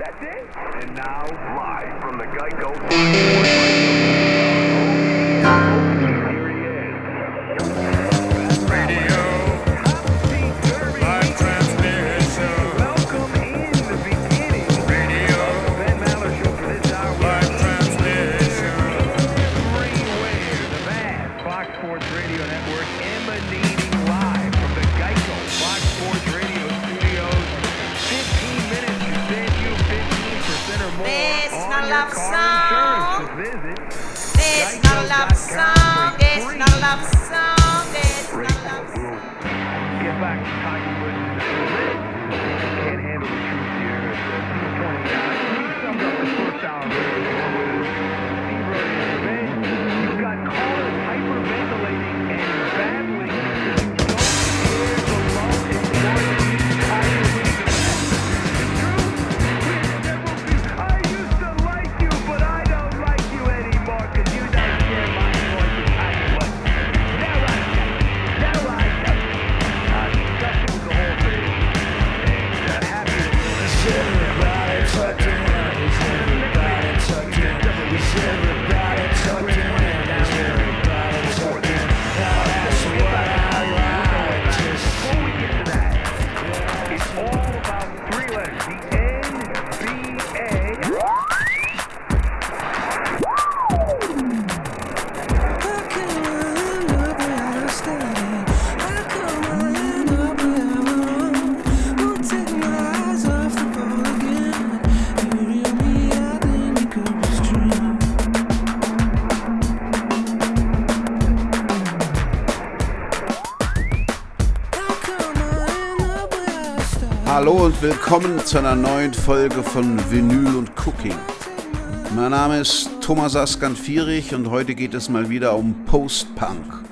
That's it. And now, live from the Geico willkommen zu einer neuen Folge von Vinyl und Cooking. Mein Name ist Thomas Askan-Vierich und heute geht es mal wieder um Post-Punk.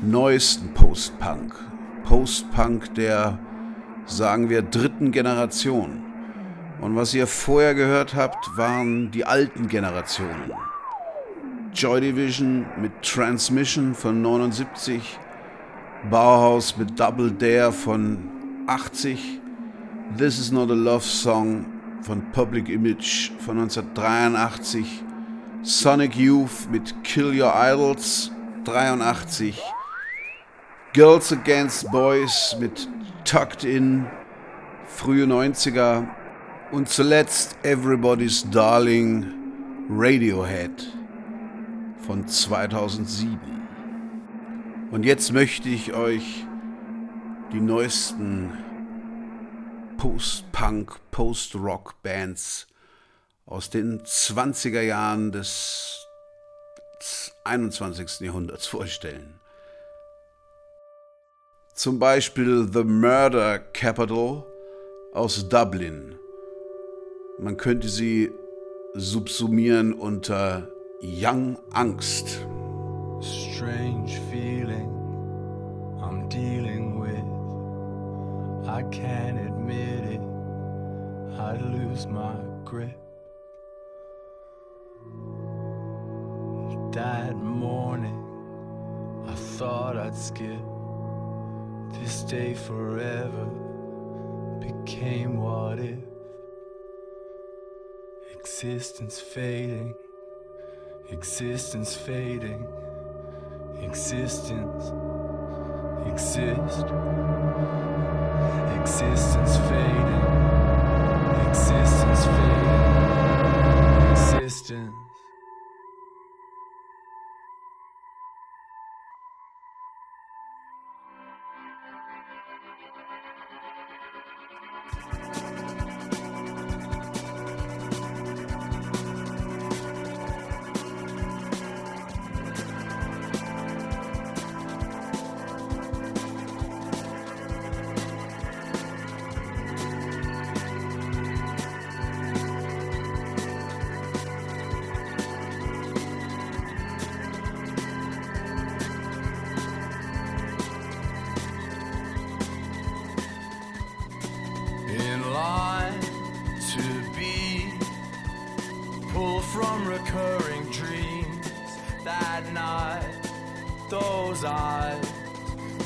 Neuesten Post-Punk. Post-Punk der, sagen wir, dritten Generation. Und was ihr vorher gehört habt, waren die alten Generationen. Joy Division mit Transmission von 79, Bauhaus mit Double Dare von 80, This is Not a Love Song von Public Image von 1983, Sonic Youth mit Kill Your Idols 83, Girls Against Boys mit Tucked In frühe 90er und zuletzt Everybody's Darling Radiohead von 2007. Und jetzt möchte ich euch die neuesten Post-Punk, Post-Rock-Bands aus den 20er Jahren des 21. Jahrhunderts vorstellen. Zum Beispiel The Murder Capital aus Dublin. Man könnte sie subsumieren unter Young Angst. strange feeling I'm dealing with. I can't I'd lose my grip. That morning, I thought I'd skip. This day forever became what if. Existence fading, existence fading existence exist existence fading existence fading existence from recurring dreams that night those eyes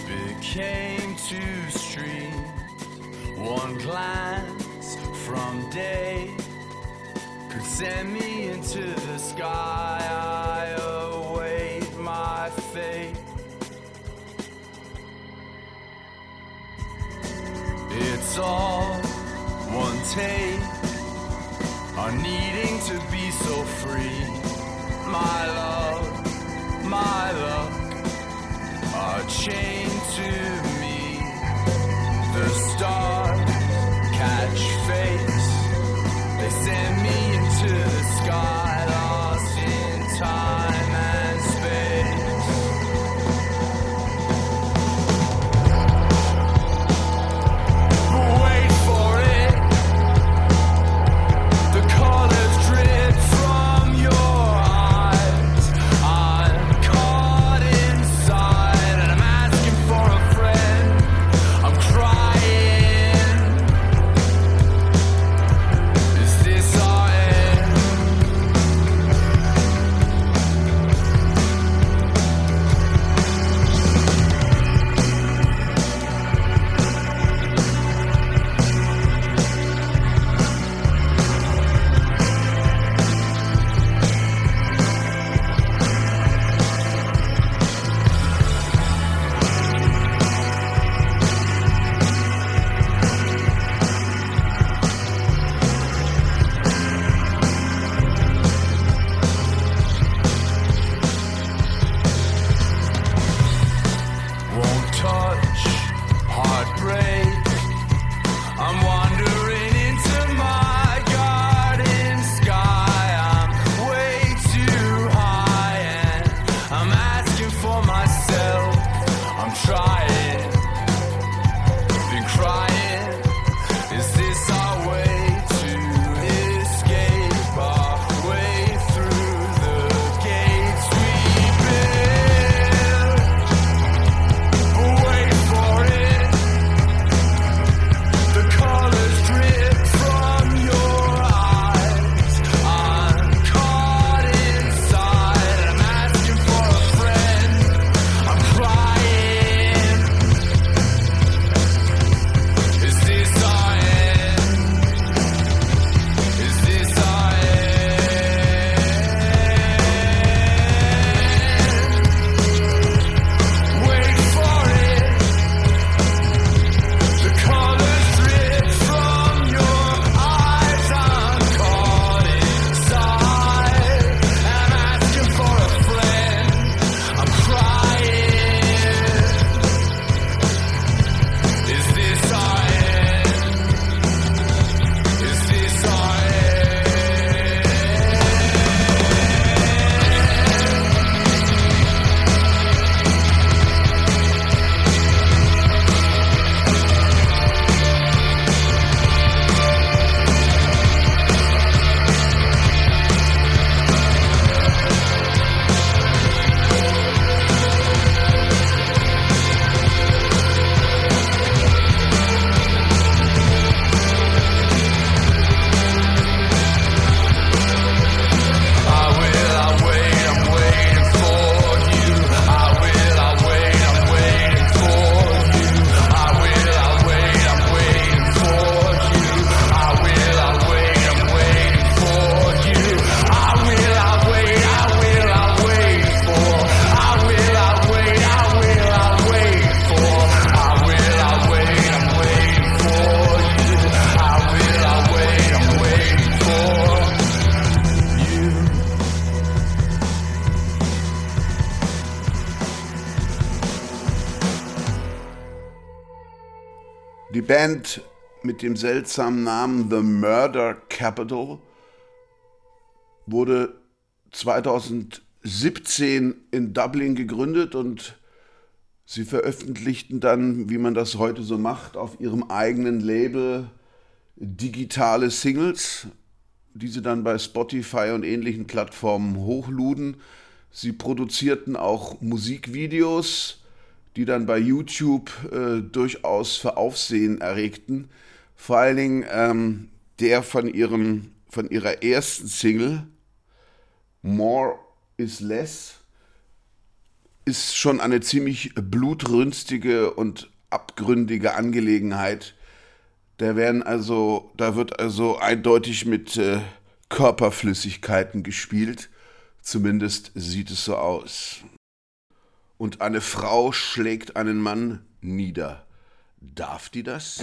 became two streams one glance from day could send me into the sky. I await my fate. It's all one take on needing to so free. My love, my luck are chained to me. The stars catch face. They send me into the sky, Band mit dem seltsamen Namen The Murder Capital wurde 2017 in Dublin gegründet und sie veröffentlichten dann, wie man das heute so macht, auf ihrem eigenen Label digitale Singles, die sie dann bei Spotify und ähnlichen Plattformen hochluden. Sie produzierten auch Musikvideos, die dann bei YouTube äh, durchaus für Aufsehen erregten. Vor allen Dingen ähm, der von, ihrem, von ihrer ersten Single, More is Less, ist schon eine ziemlich blutrünstige und abgründige Angelegenheit. Da werden also, da wird also eindeutig mit äh, Körperflüssigkeiten gespielt. Zumindest sieht es so aus und eine Frau schlägt einen Mann nieder. Darf die das?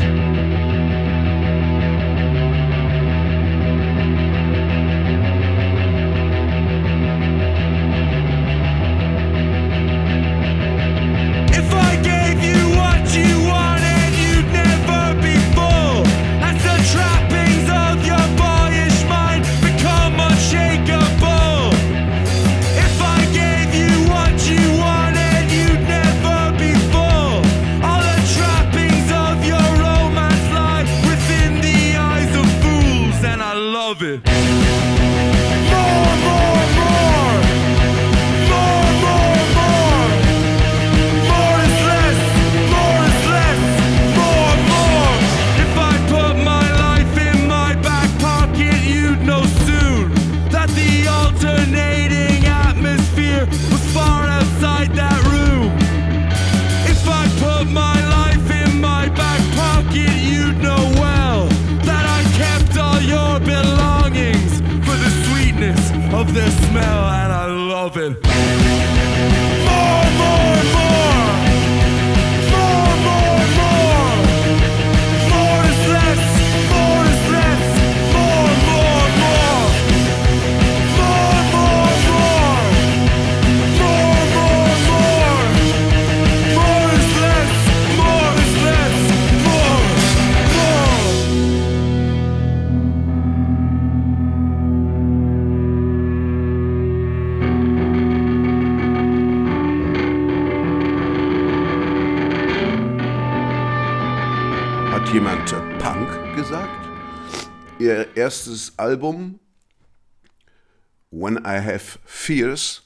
When I Have Fears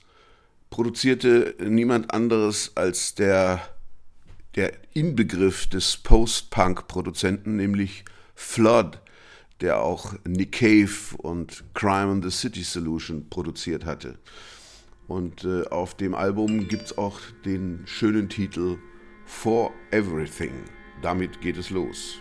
produzierte niemand anderes als der, der Inbegriff des Post-Punk-Produzenten, nämlich Flood, der auch Nick Cave und Crime on the City Solution produziert hatte. Und äh, auf dem Album gibt es auch den schönen Titel For Everything. Damit geht es los.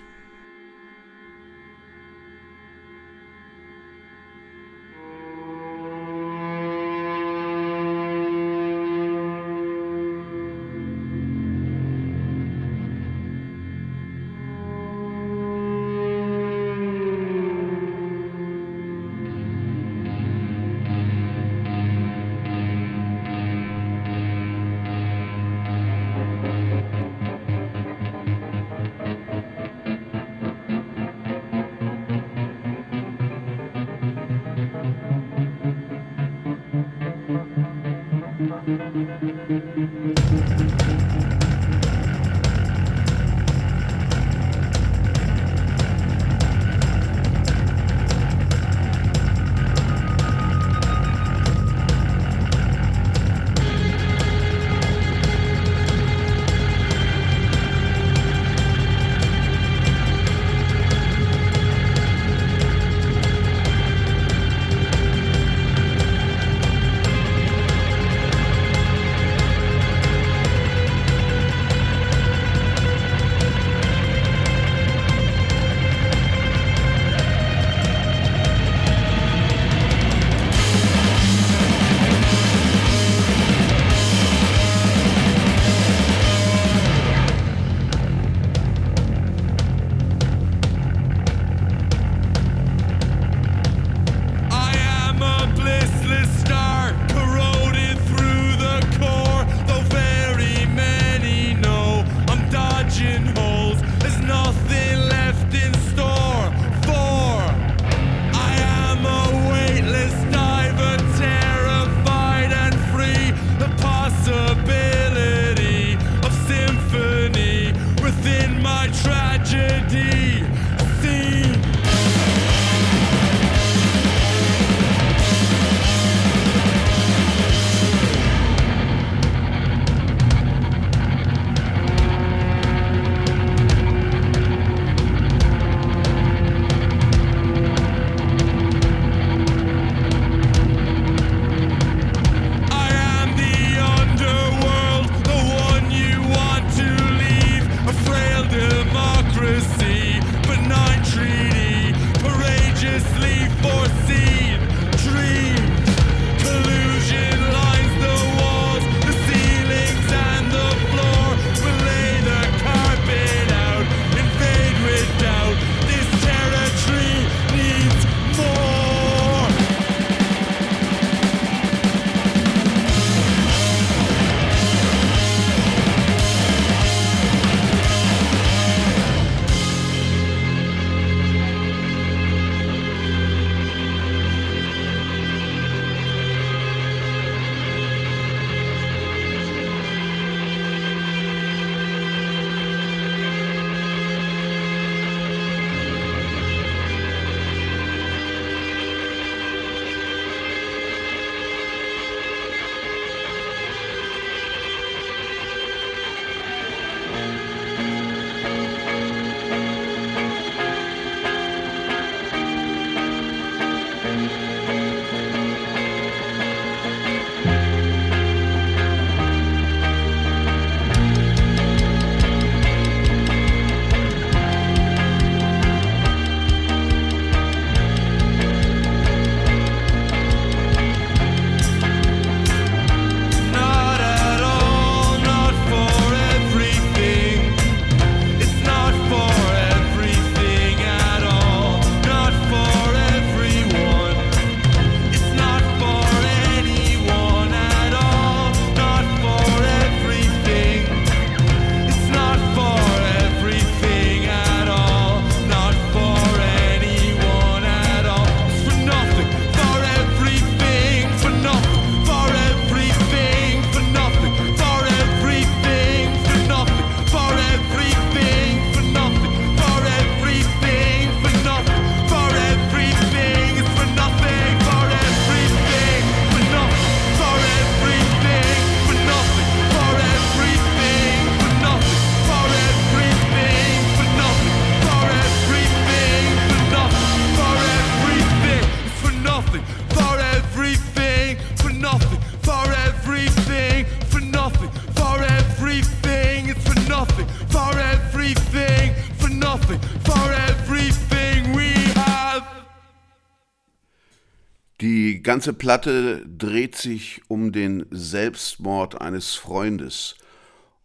Ganze Platte dreht sich um den Selbstmord eines Freundes.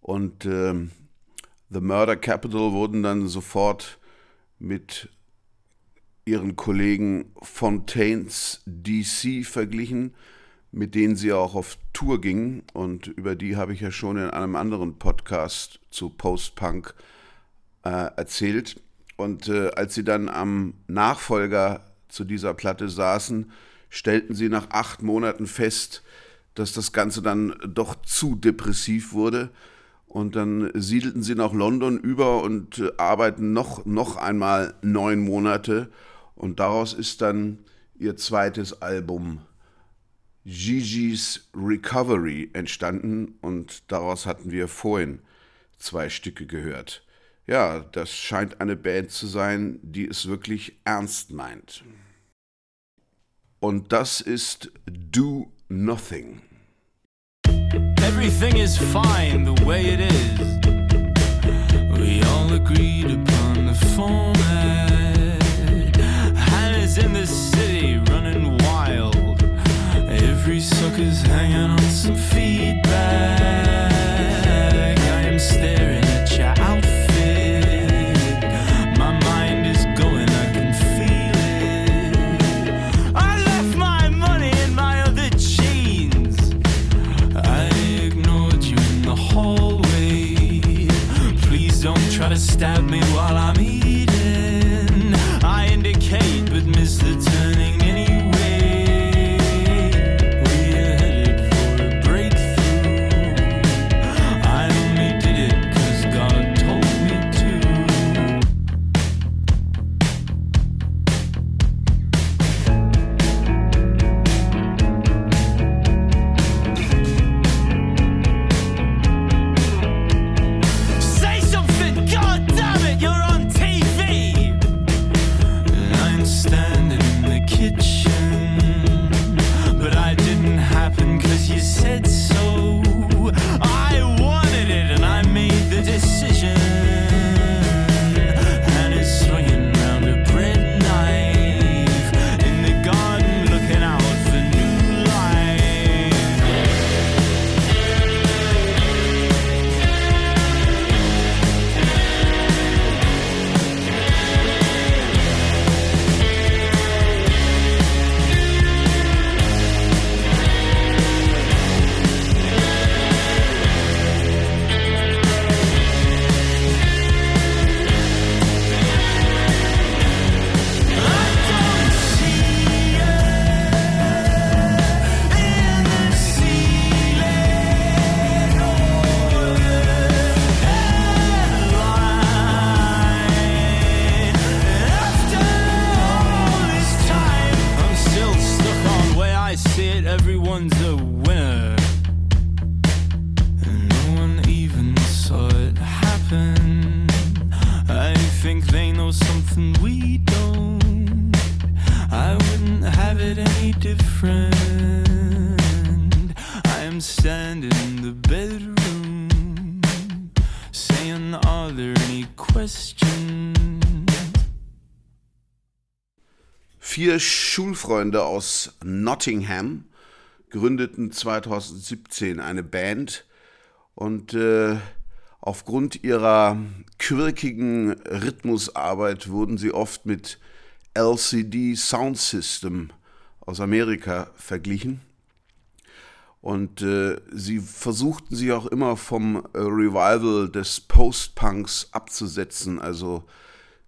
Und ähm, The Murder Capital wurden dann sofort mit ihren Kollegen Fontaines DC verglichen, mit denen sie auch auf Tour gingen. Und über die habe ich ja schon in einem anderen Podcast zu Post-Punk äh, erzählt. Und äh, als sie dann am Nachfolger zu dieser Platte saßen, stellten sie nach acht Monaten fest, dass das Ganze dann doch zu depressiv wurde. Und dann siedelten sie nach London über und äh, arbeiten noch, noch einmal neun Monate. Und daraus ist dann ihr zweites Album Gigi's Recovery entstanden. Und daraus hatten wir vorhin zwei Stücke gehört. Ja, das scheint eine Band zu sein, die es wirklich ernst meint. Und das ist Do Nothing. Everything is fine the way it is. We all agreed upon the format. Hannah's in the city running wild. Every sucker's hanging on some feedback. Stab me while I'm eating. Schulfreunde aus Nottingham gründeten 2017 eine Band und äh, aufgrund ihrer quirkigen Rhythmusarbeit wurden sie oft mit LCD Sound System aus Amerika verglichen. Und äh, sie versuchten sich auch immer vom äh, Revival des Post-Punks abzusetzen. Also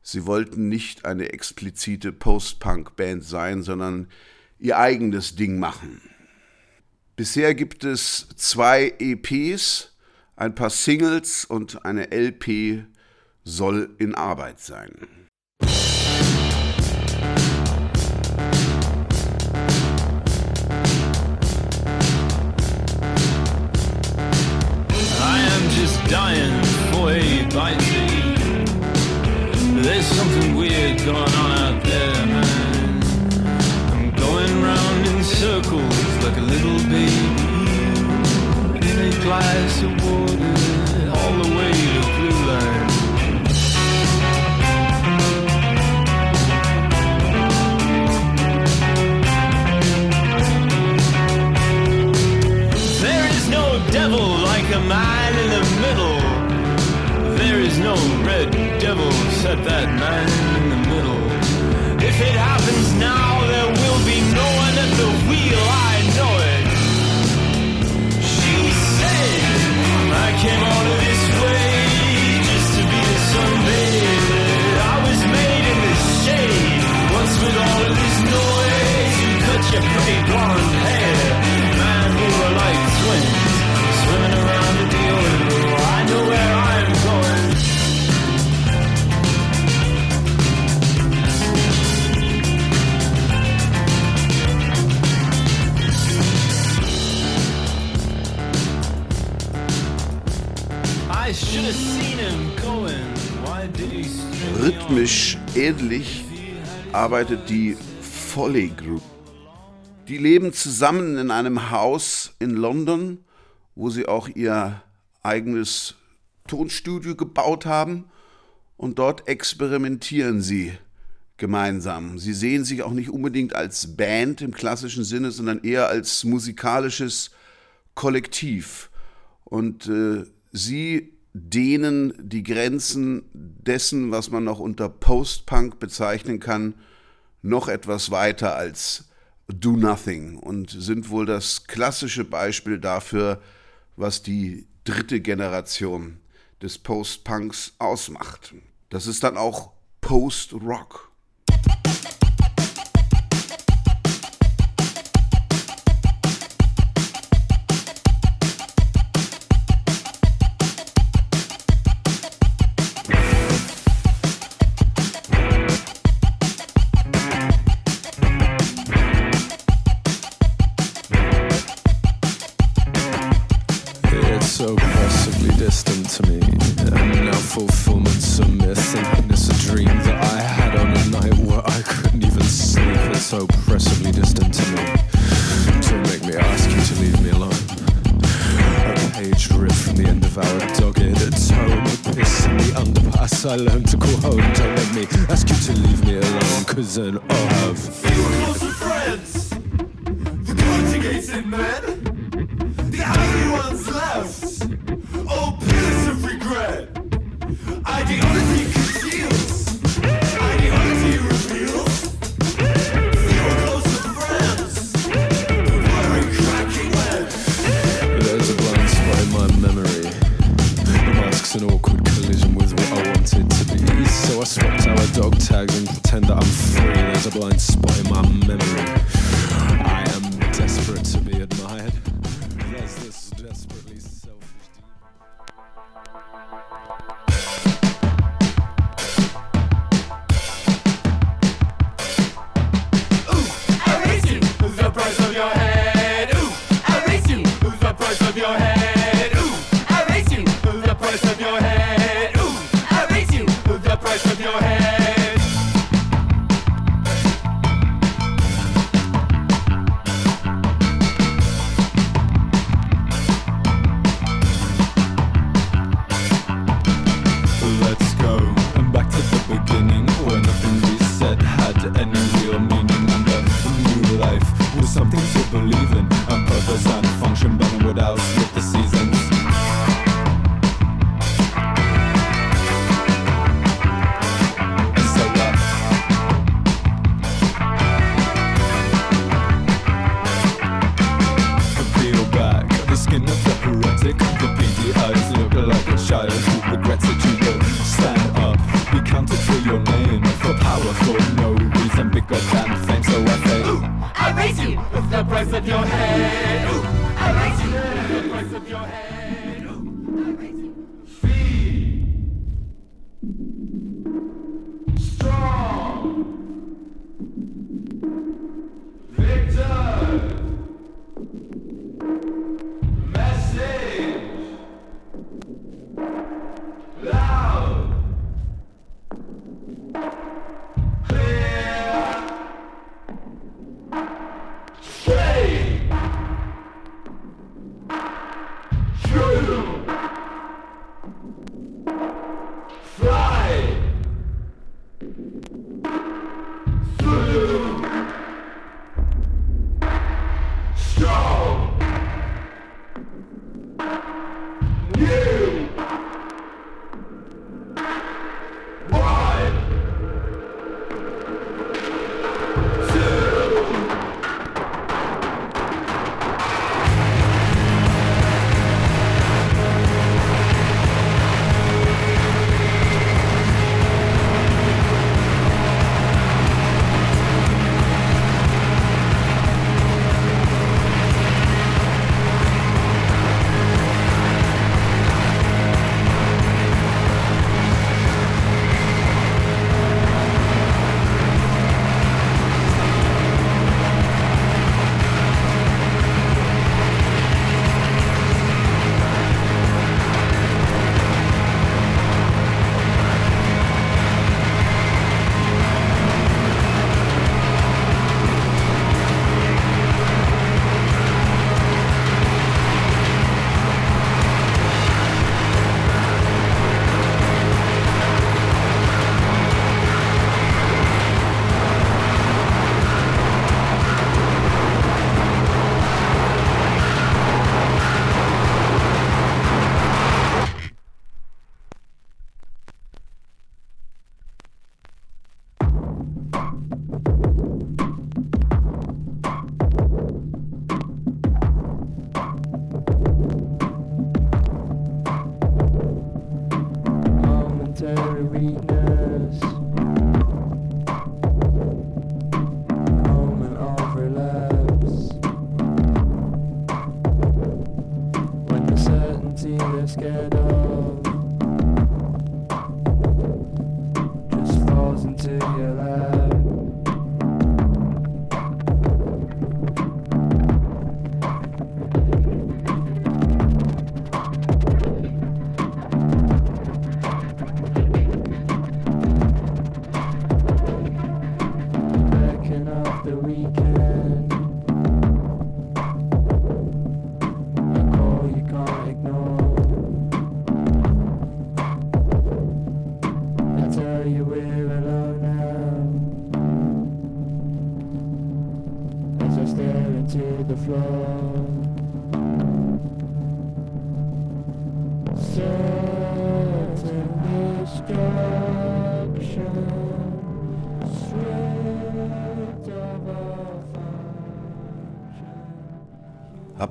sie wollten nicht eine explizite Post-Punk-Band sein, sondern ihr eigenes Ding machen. Bisher gibt es zwei EPs, ein paar Singles und eine LP soll in Arbeit sein. Dying for a bite. There's something weird going on out there, man. I'm going round in circles like a little baby in a glass of water set that man in the middle. If it happens now, there will be no one at the wheel, I know it. She said, I came all of this way just to be a sunbather. I was made in the shade, once with all of this noise, you cut your pretty blonde hair. Rhythmisch ähnlich arbeitet die Folly Group. Die leben zusammen in einem Haus in London, wo sie auch ihr eigenes Tonstudio gebaut haben und dort experimentieren sie gemeinsam. Sie sehen sich auch nicht unbedingt als Band im klassischen Sinne, sondern eher als musikalisches Kollektiv. Und äh, sie dehnen die Grenzen dessen, was man noch unter Post-Punk bezeichnen kann, noch etwas weiter als Do Nothing und sind wohl das klassische Beispiel dafür, was die dritte Generation des Post-Punks ausmacht. Das ist dann auch Post-Rock.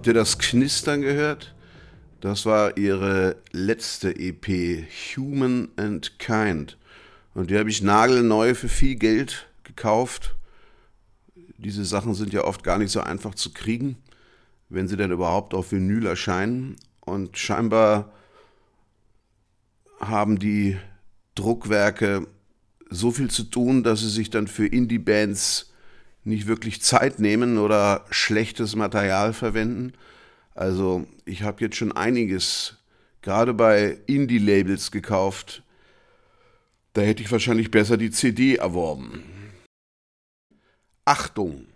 Habt ihr das Knistern gehört? Das war ihre letzte EP, Human and Kind. Und die habe ich nagelneu für viel Geld gekauft. Diese Sachen sind ja oft gar nicht so einfach zu kriegen, wenn sie denn überhaupt auf Vinyl erscheinen. Und scheinbar haben die Druckwerke so viel zu tun, dass sie sich dann für Indie-Bands nicht wirklich Zeit nehmen oder schlechtes Material verwenden. Also ich habe jetzt schon einiges, gerade bei Indie-Labels gekauft. Da hätte ich wahrscheinlich besser die CD erworben. Achtung!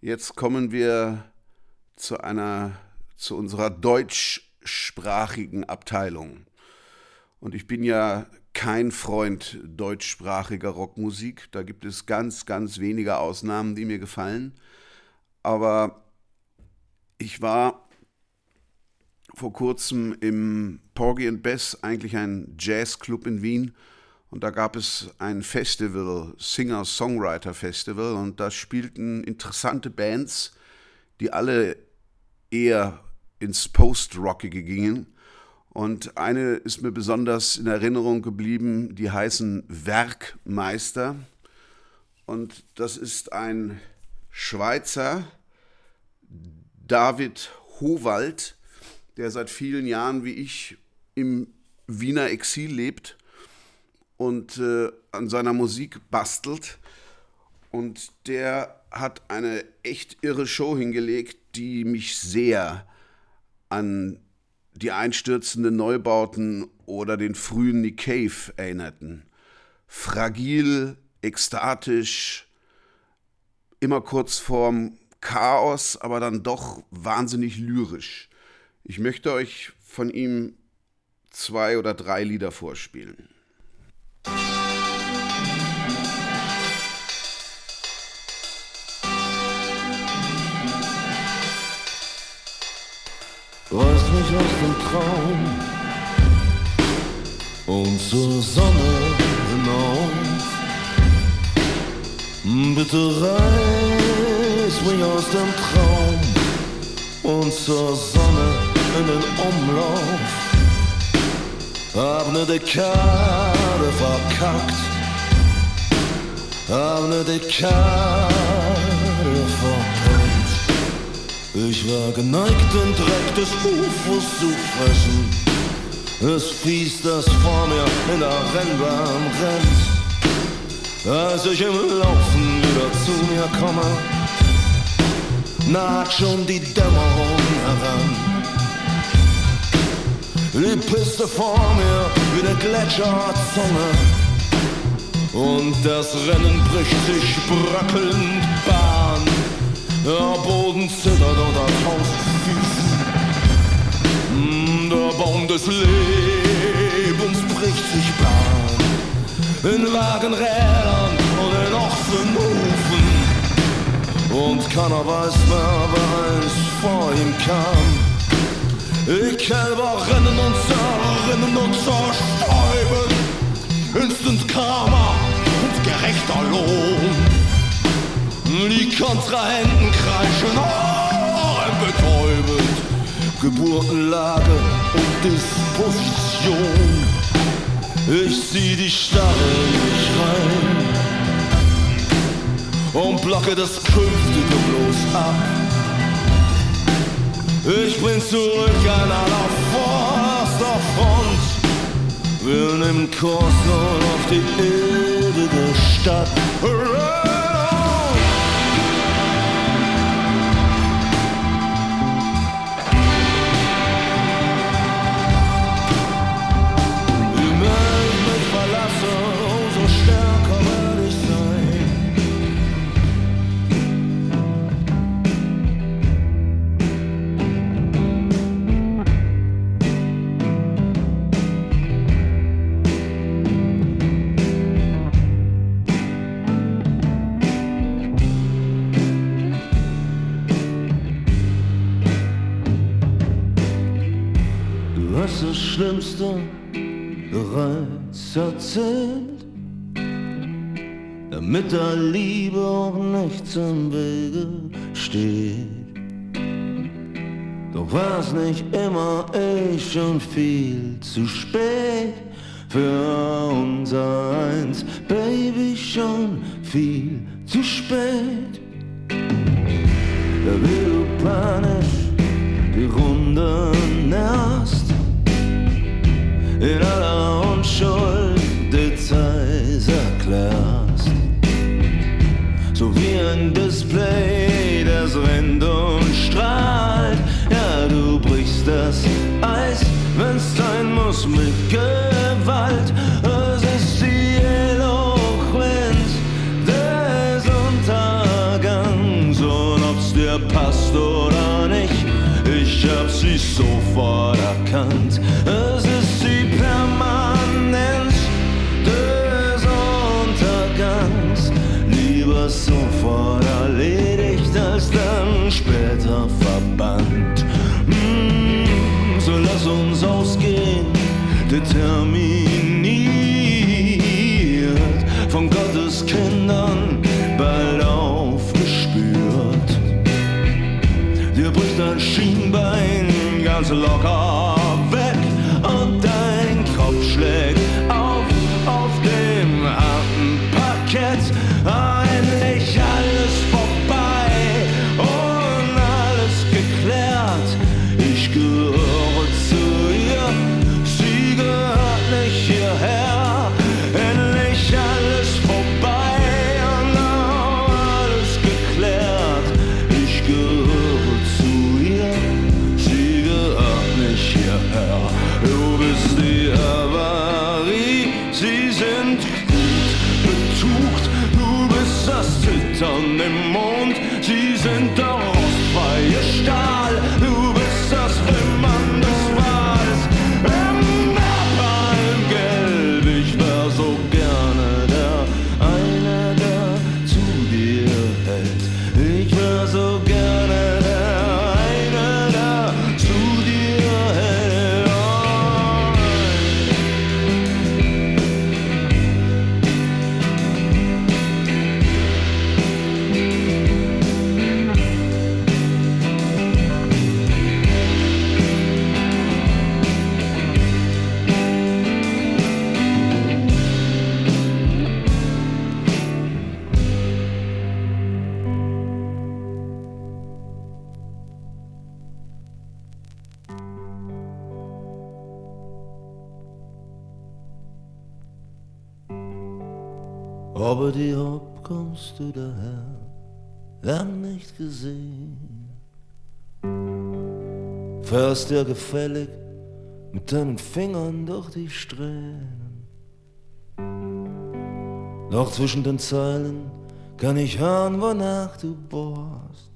Jetzt kommen wir zu einer, zu unserer deutschsprachigen Abteilung. Und ich bin ja kein Freund deutschsprachiger Rockmusik. Da gibt es ganz, ganz wenige Ausnahmen, die mir gefallen. Aber ich war vor kurzem im Porgy and Bess, eigentlich ein Jazzclub in Wien. Und da gab es ein Festival, Singer-Songwriter-Festival. Und da spielten interessante Bands, die alle eher ins Post-Rockige gingen. Und eine ist mir besonders in Erinnerung geblieben, die heißen Werkmeister. Und das ist ein Schweizer, David Howald, der seit vielen Jahren wie ich im Wiener Exil lebt und äh, an seiner Musik bastelt. Und der hat eine echt irre Show hingelegt, die mich sehr an die einstürzenden Neubauten oder den frühen Nick Cave erinnerten. Fragil, ekstatisch, immer kurz vorm Chaos, aber dann doch wahnsinnig lyrisch. Ich möchte euch von ihm zwei oder drei Lieder vorspielen. Mich aus dem Traum und zur Sonne hinauf. Bitte reiß mich aus dem Traum und zur Sonne in den Umlauf. Hab ne Dekade verkackt, hab ne Dekade Ich war geneigt, den Dreck des Ufers zu fressen. Es fies, das vor mir in der Rennbahn rennt. Als ich im Laufen wieder zu mir komme, naht schon die Dämmerung heran. Die Piste vor mir wie eine Gletscherzunge. Und das Rennen bricht sich bröckelnd Bahn. Der Boden zittert unter tausend Füßen. Der Baum des Lebens bricht sich Bahn. In Wagenrädern und in Ochsenhufen. Und keiner weiß mehr, wer einst vor ihm kam. Die Kälber rennen und zerrinnen und zerstäuben. Instant Karma und gerechter Lohn. Die Kontrahenten kreischen ohrenbetäubend. Geburtenlage und Disposition. Ich zieh die Starre nicht rein und blocke das Künftige bloß ab. Ich bin zurück an aller vorderster Front. Wir nehmen Kurs nun auf die ewige Right damit der Liebe auch nichts im Wege steht. Doch war's nicht immer eh schon viel zu spät für unser Eins, Baby, schon viel zu spät. Da wie du panisch die Runde nährst in aller Unschuld Details erklärst. Display, das rennt und strahlt. Ja, du brichst das Eis, wenn's sein muss, mit Gewalt. Es ist die Eloquenz des Untergangs. Und ob's dir passt oder nicht, ich hab sie sofort erkannt. Es ist die Permanenz des Untergangs. Lieber sofort erledigt als dann später verbannt. Mm, so lass uns ausgehen, determiniert von Gottes Kindern bald aufgespürt. Dir bricht dein Schienbein ganz locker Aber die Hop kommst du daher, lang nicht gesehen. Fährst dir gefällig mit deinen Fingern durch die Strähnen. Doch zwischen den Zeilen kann ich hören, wonach du bohrst,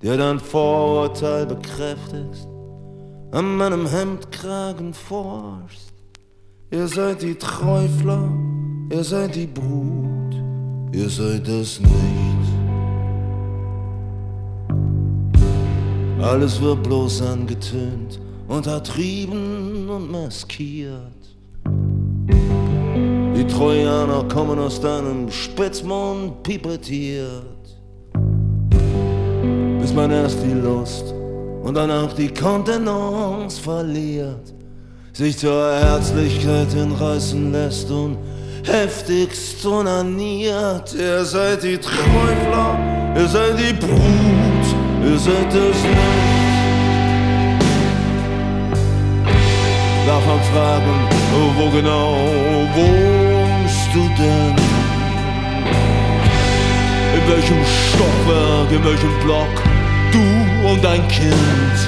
dir dein Vorurteil bekräftigst, an meinem Hemdkragen forschst. Ihr seid die Träufler, ihr seid die Brut, ihr seid es nicht. Alles wird bloß angetönt, untertrieben und maskiert. Die Trojaner kommen aus deinem Spitzmund pipettiert. Bis man erst die Lust und dann auch die Kontenance verliert, sich zur Herzlichkeit hinreißen lässt und heftigst onaniert. Ihr seid die Träufler, ihr seid die Brut, ihr seid es nicht. Darf man fragen, wo genau wohnst du denn? welchem Stockwerk, in welchem Block, du und dein Kind.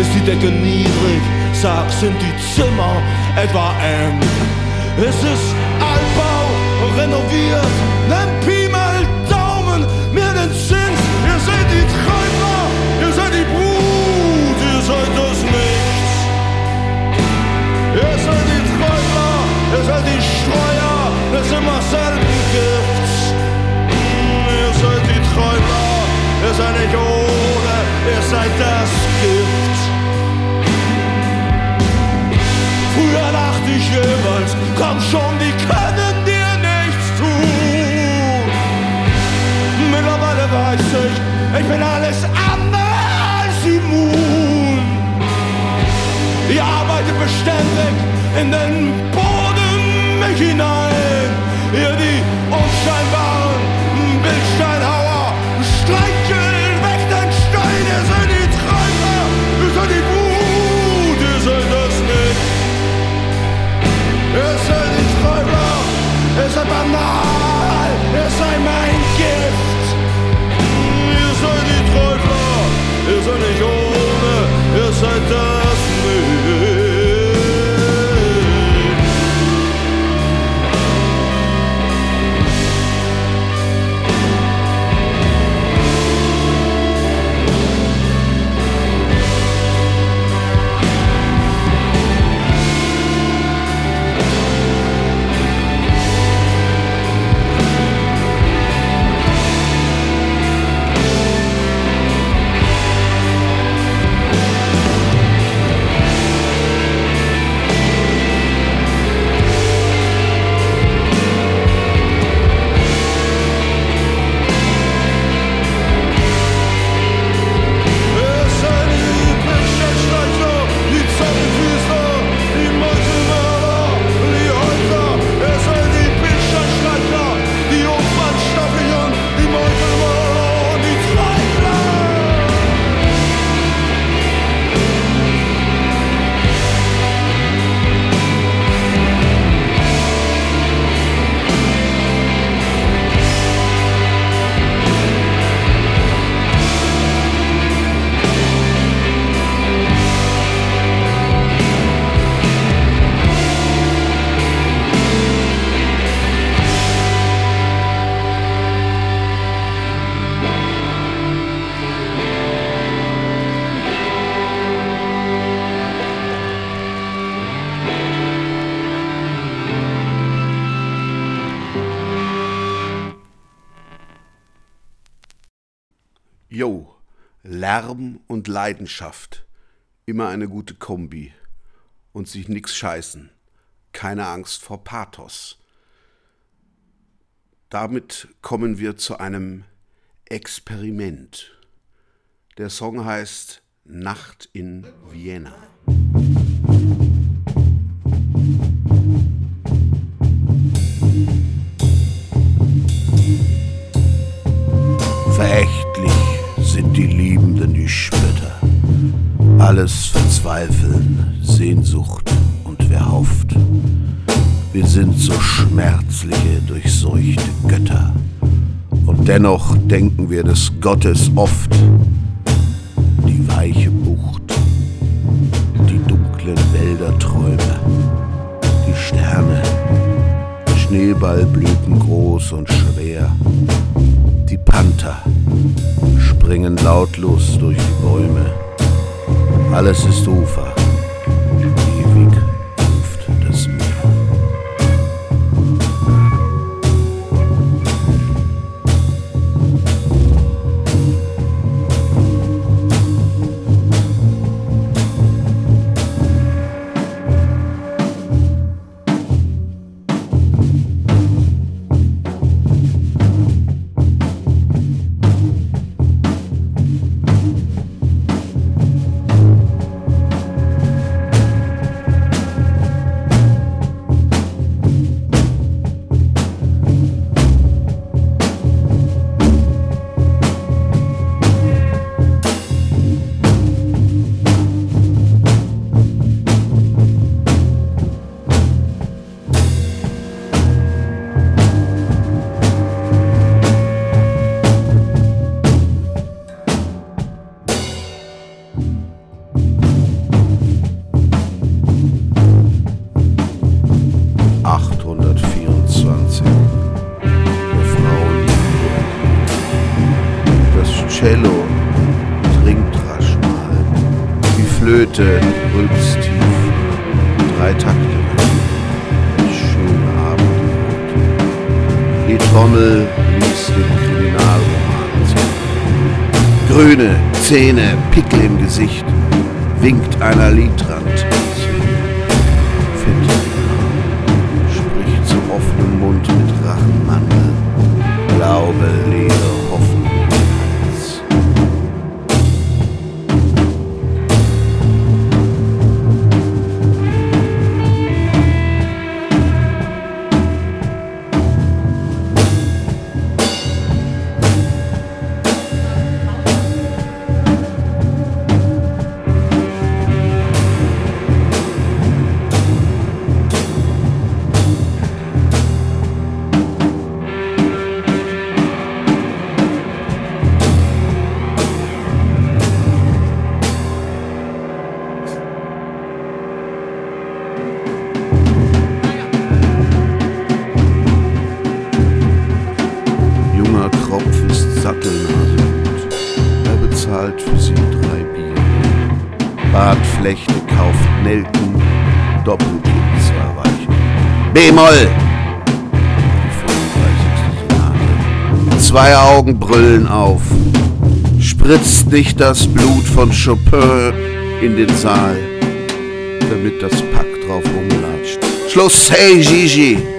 Ist die Decke niedrig, sag, sind die Zimmer etwa eng? Ist es Altbau, renoviert, nenn Pi mal Daumen, mir den Zins, ihr seid die Träumer, ihr seid die Brut, ihr seid das Nichts. Ihr seid die Träumer, ihr seid die Streuer des immer selben Gifts. Ihr seid die Träumer, ihr seid nicht ohne, ihr seid das dachte ich jeweils, komm schon, die können dir nichts tun. Mittlerweile weiß ich, ich bin alles andere als immun. Ich arbeite beständig in den Boden mich hinein. Ihr die unscheinbaren Bildsteinhauer streicheln Leidenschaft. Immer eine gute Kombi. Und sich nix scheißen. Keine Angst vor Pathos. Damit kommen wir zu einem Experiment. Der Song heißt Nacht in Vienna. Verächtlich Alles Verzweifeln, Sehnsucht und wer hofft. Wir sind so schmerzliche, durchseuchte Götter. Und dennoch denken wir des Gottes oft. Die weiche Bucht, die dunklen Wälderträume, die Sterne, Schneeballblüten groß und schwer. Die Panther springen lautlos durch die Bäume. Alles ist Ufer. Kropf ist Sattelnasegut. Er bezahlt für sie drei Bier. Bartflechte kauft Nelken, Doppelkind zwar weichen. B-Moll! Die 35. Sonate. Zwei Augen brüllen auf. Spritzt nicht das Blut von Chopin in den Saal, damit das Pack drauf rumlatscht. Schluss, hey Gigi!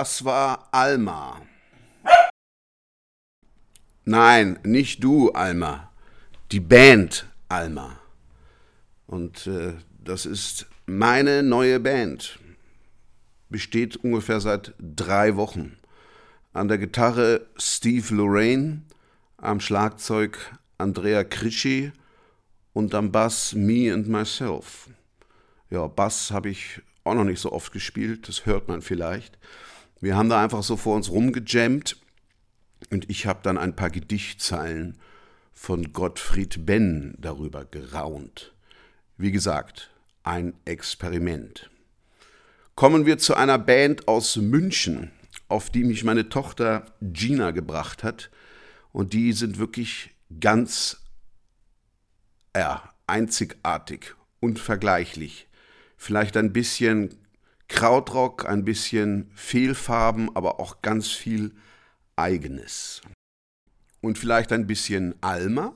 Das war Alma. Nein, nicht du, Alma. Die Band Alma. Und äh, das ist meine neue Band. Besteht ungefähr seit drei Wochen. An der Gitarre Steve Lorraine, am Schlagzeug Andrea Krischi und am Bass Me and Myself. Ja, Bass habe ich auch noch nicht so oft gespielt, das hört man vielleicht. Wir haben da einfach so vor uns rumgejammt und ich habe dann ein paar Gedichtzeilen von Gottfried Benn darüber geraunt. Wie gesagt, ein Experiment. Kommen wir zu einer Band aus München, auf die mich meine Tochter Gina gebracht hat. Und die sind wirklich ganz ja, einzigartig, unvergleichlich. Vielleicht ein bisschen Krautrock, ein bisschen Fehlfarben, aber auch ganz viel Eigenes. Und vielleicht ein bisschen Alma?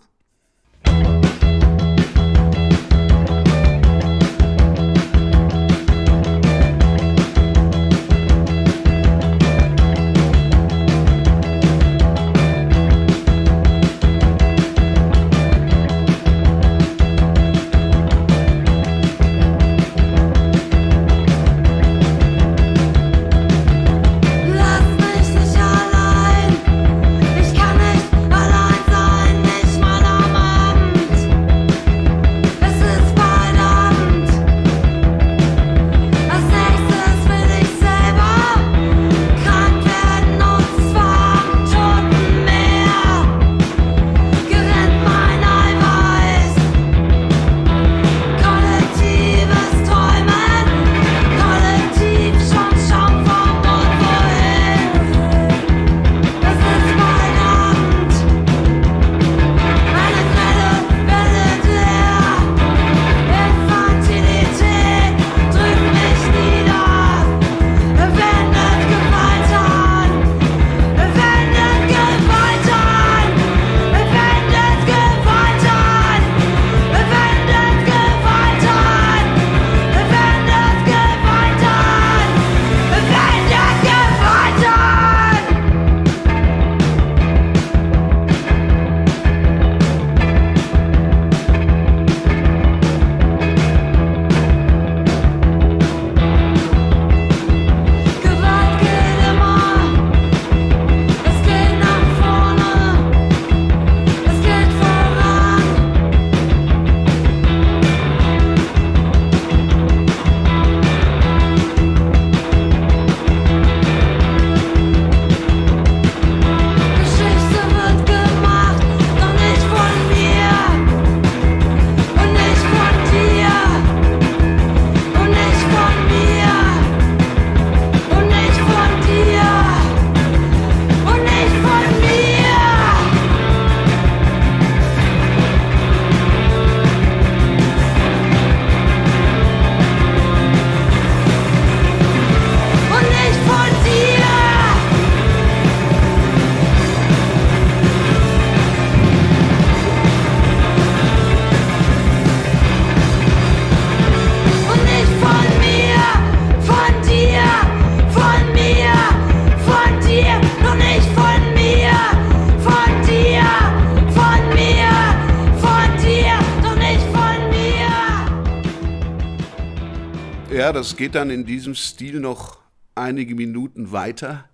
Das geht dann in diesem Stil noch einige Minuten weiter.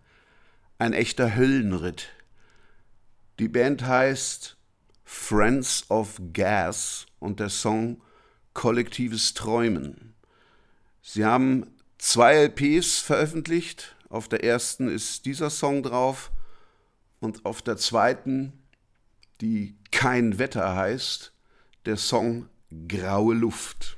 Ein echter Höllenritt. Die Band heißt Friends of Gas und der Song Kollektives Träumen. Sie haben zwei LPs veröffentlicht. Auf der ersten ist dieser Song drauf und auf der zweiten, die Kein Wetter heißt, der Song Graue Luft.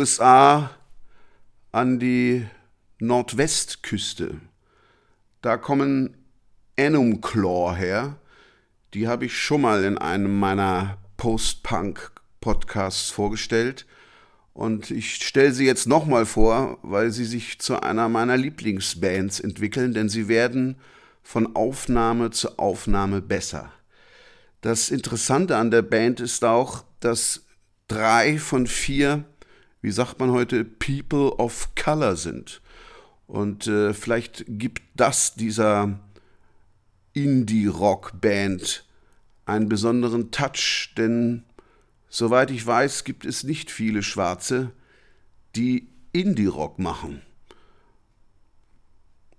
USA an die Nordwestküste. Da kommen Enumclaw her. Die habe ich schon mal in einem meiner Post-Punk-Podcasts vorgestellt. Und ich stelle sie jetzt nochmal vor, weil sie sich zu einer meiner Lieblingsbands entwickeln, denn sie werden von Aufnahme zu Aufnahme besser. Das Interessante an der Band ist auch, dass drei von vier, wie sagt man heute, People of Color sind. Und äh, vielleicht gibt das dieser Indie-Rock-Band einen besonderen Touch, denn soweit ich weiß, gibt es nicht viele Schwarze, die Indie-Rock machen.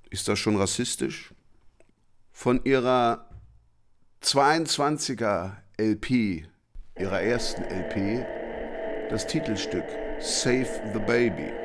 Ist das schon rassistisch? Von ihrer 22er LP, ihrer ersten LP, das Titelstück Save the Baby.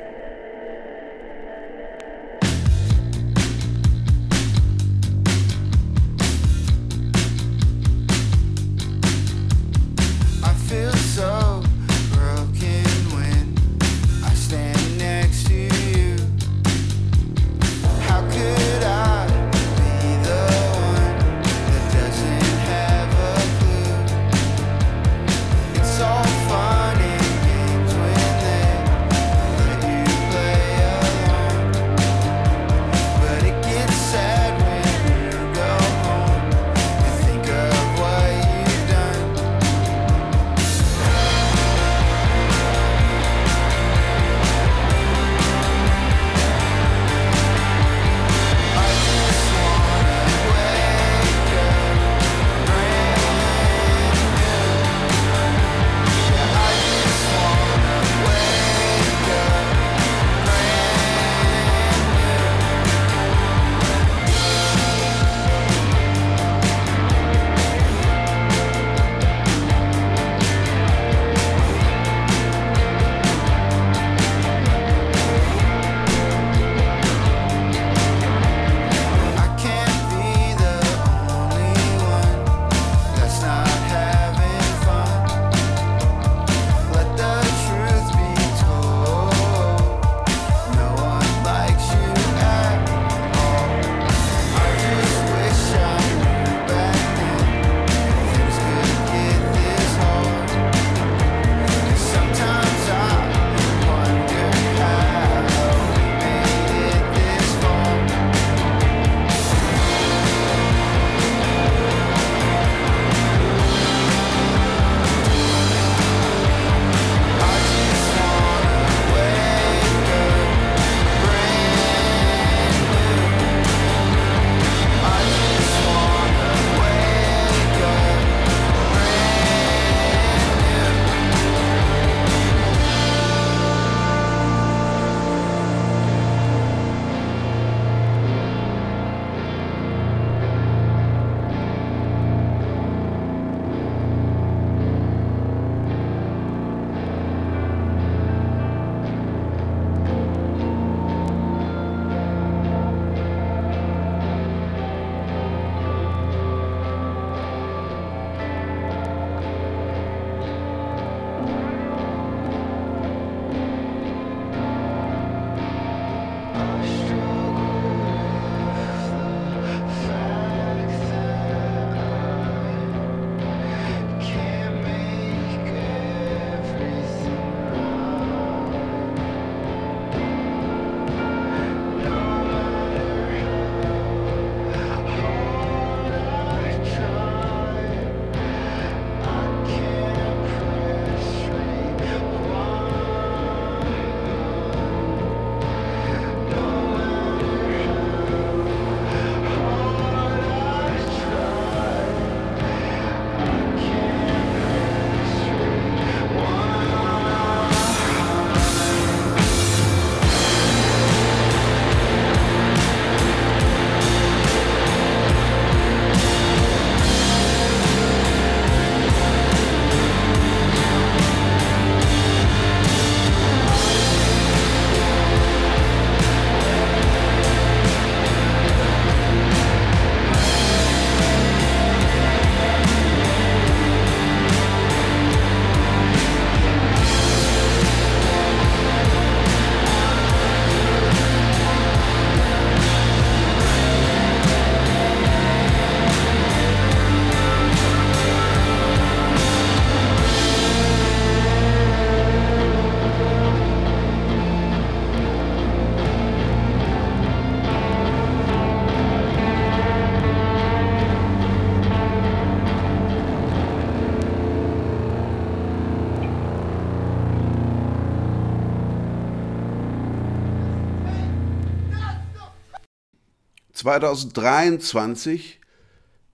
2023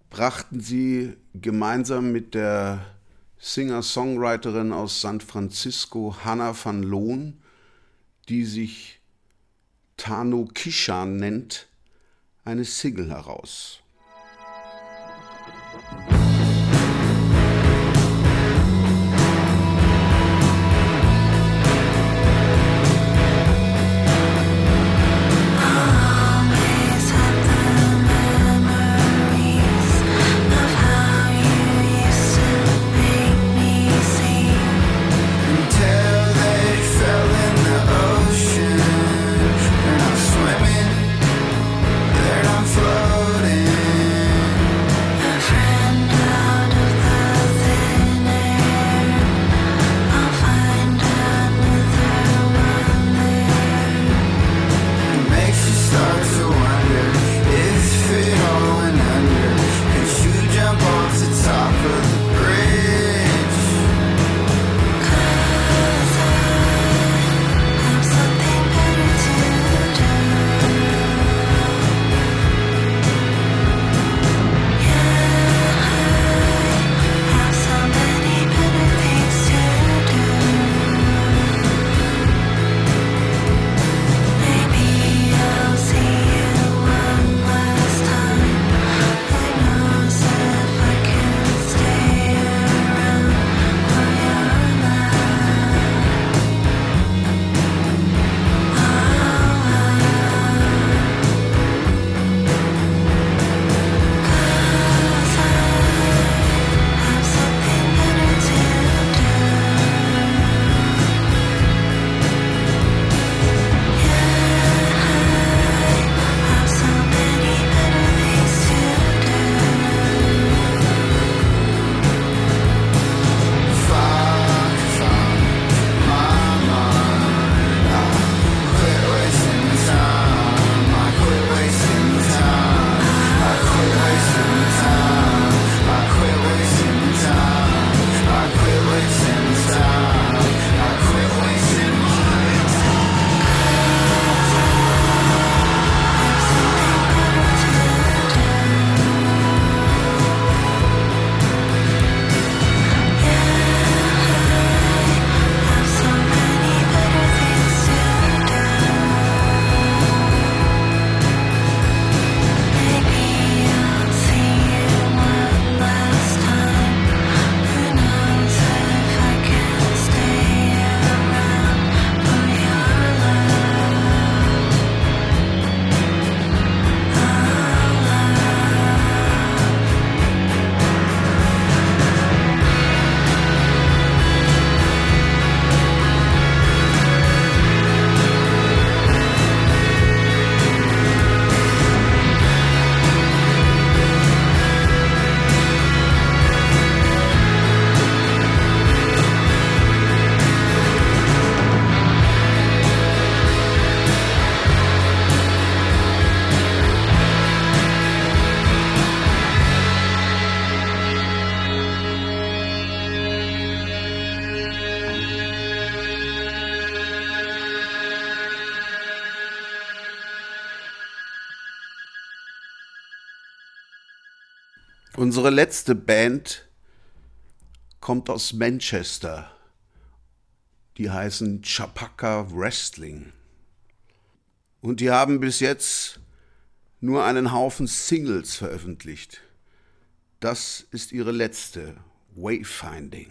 brachten sie gemeinsam mit der Singer-Songwriterin aus San Francisco, Hannah van Loon, die sich Tano Kishan nennt, eine Single heraus. Unsere letzte Band kommt aus Manchester. Die heißen Chapaka Wrestling. Und die haben bis jetzt nur einen Haufen Singles veröffentlicht. Das ist ihre letzte Wayfinding.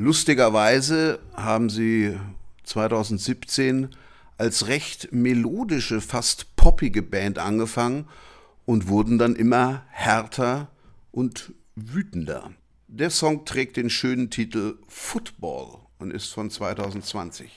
Lustigerweise haben sie 2017 als recht melodische, fast poppige Band angefangen und wurden dann immer härter und wütender. Der Song trägt den schönen Titel Football und ist von 2020.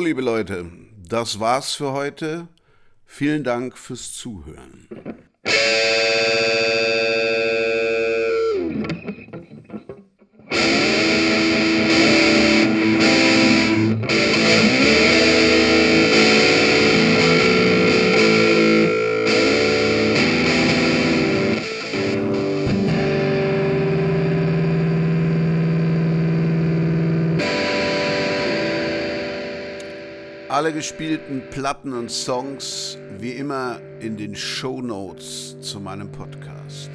Liebe Leute, das war's für heute. Vielen Dank fürs Zuhören. Alle gespielten Platten und Songs wie immer in den Show Notes zu meinem Podcast.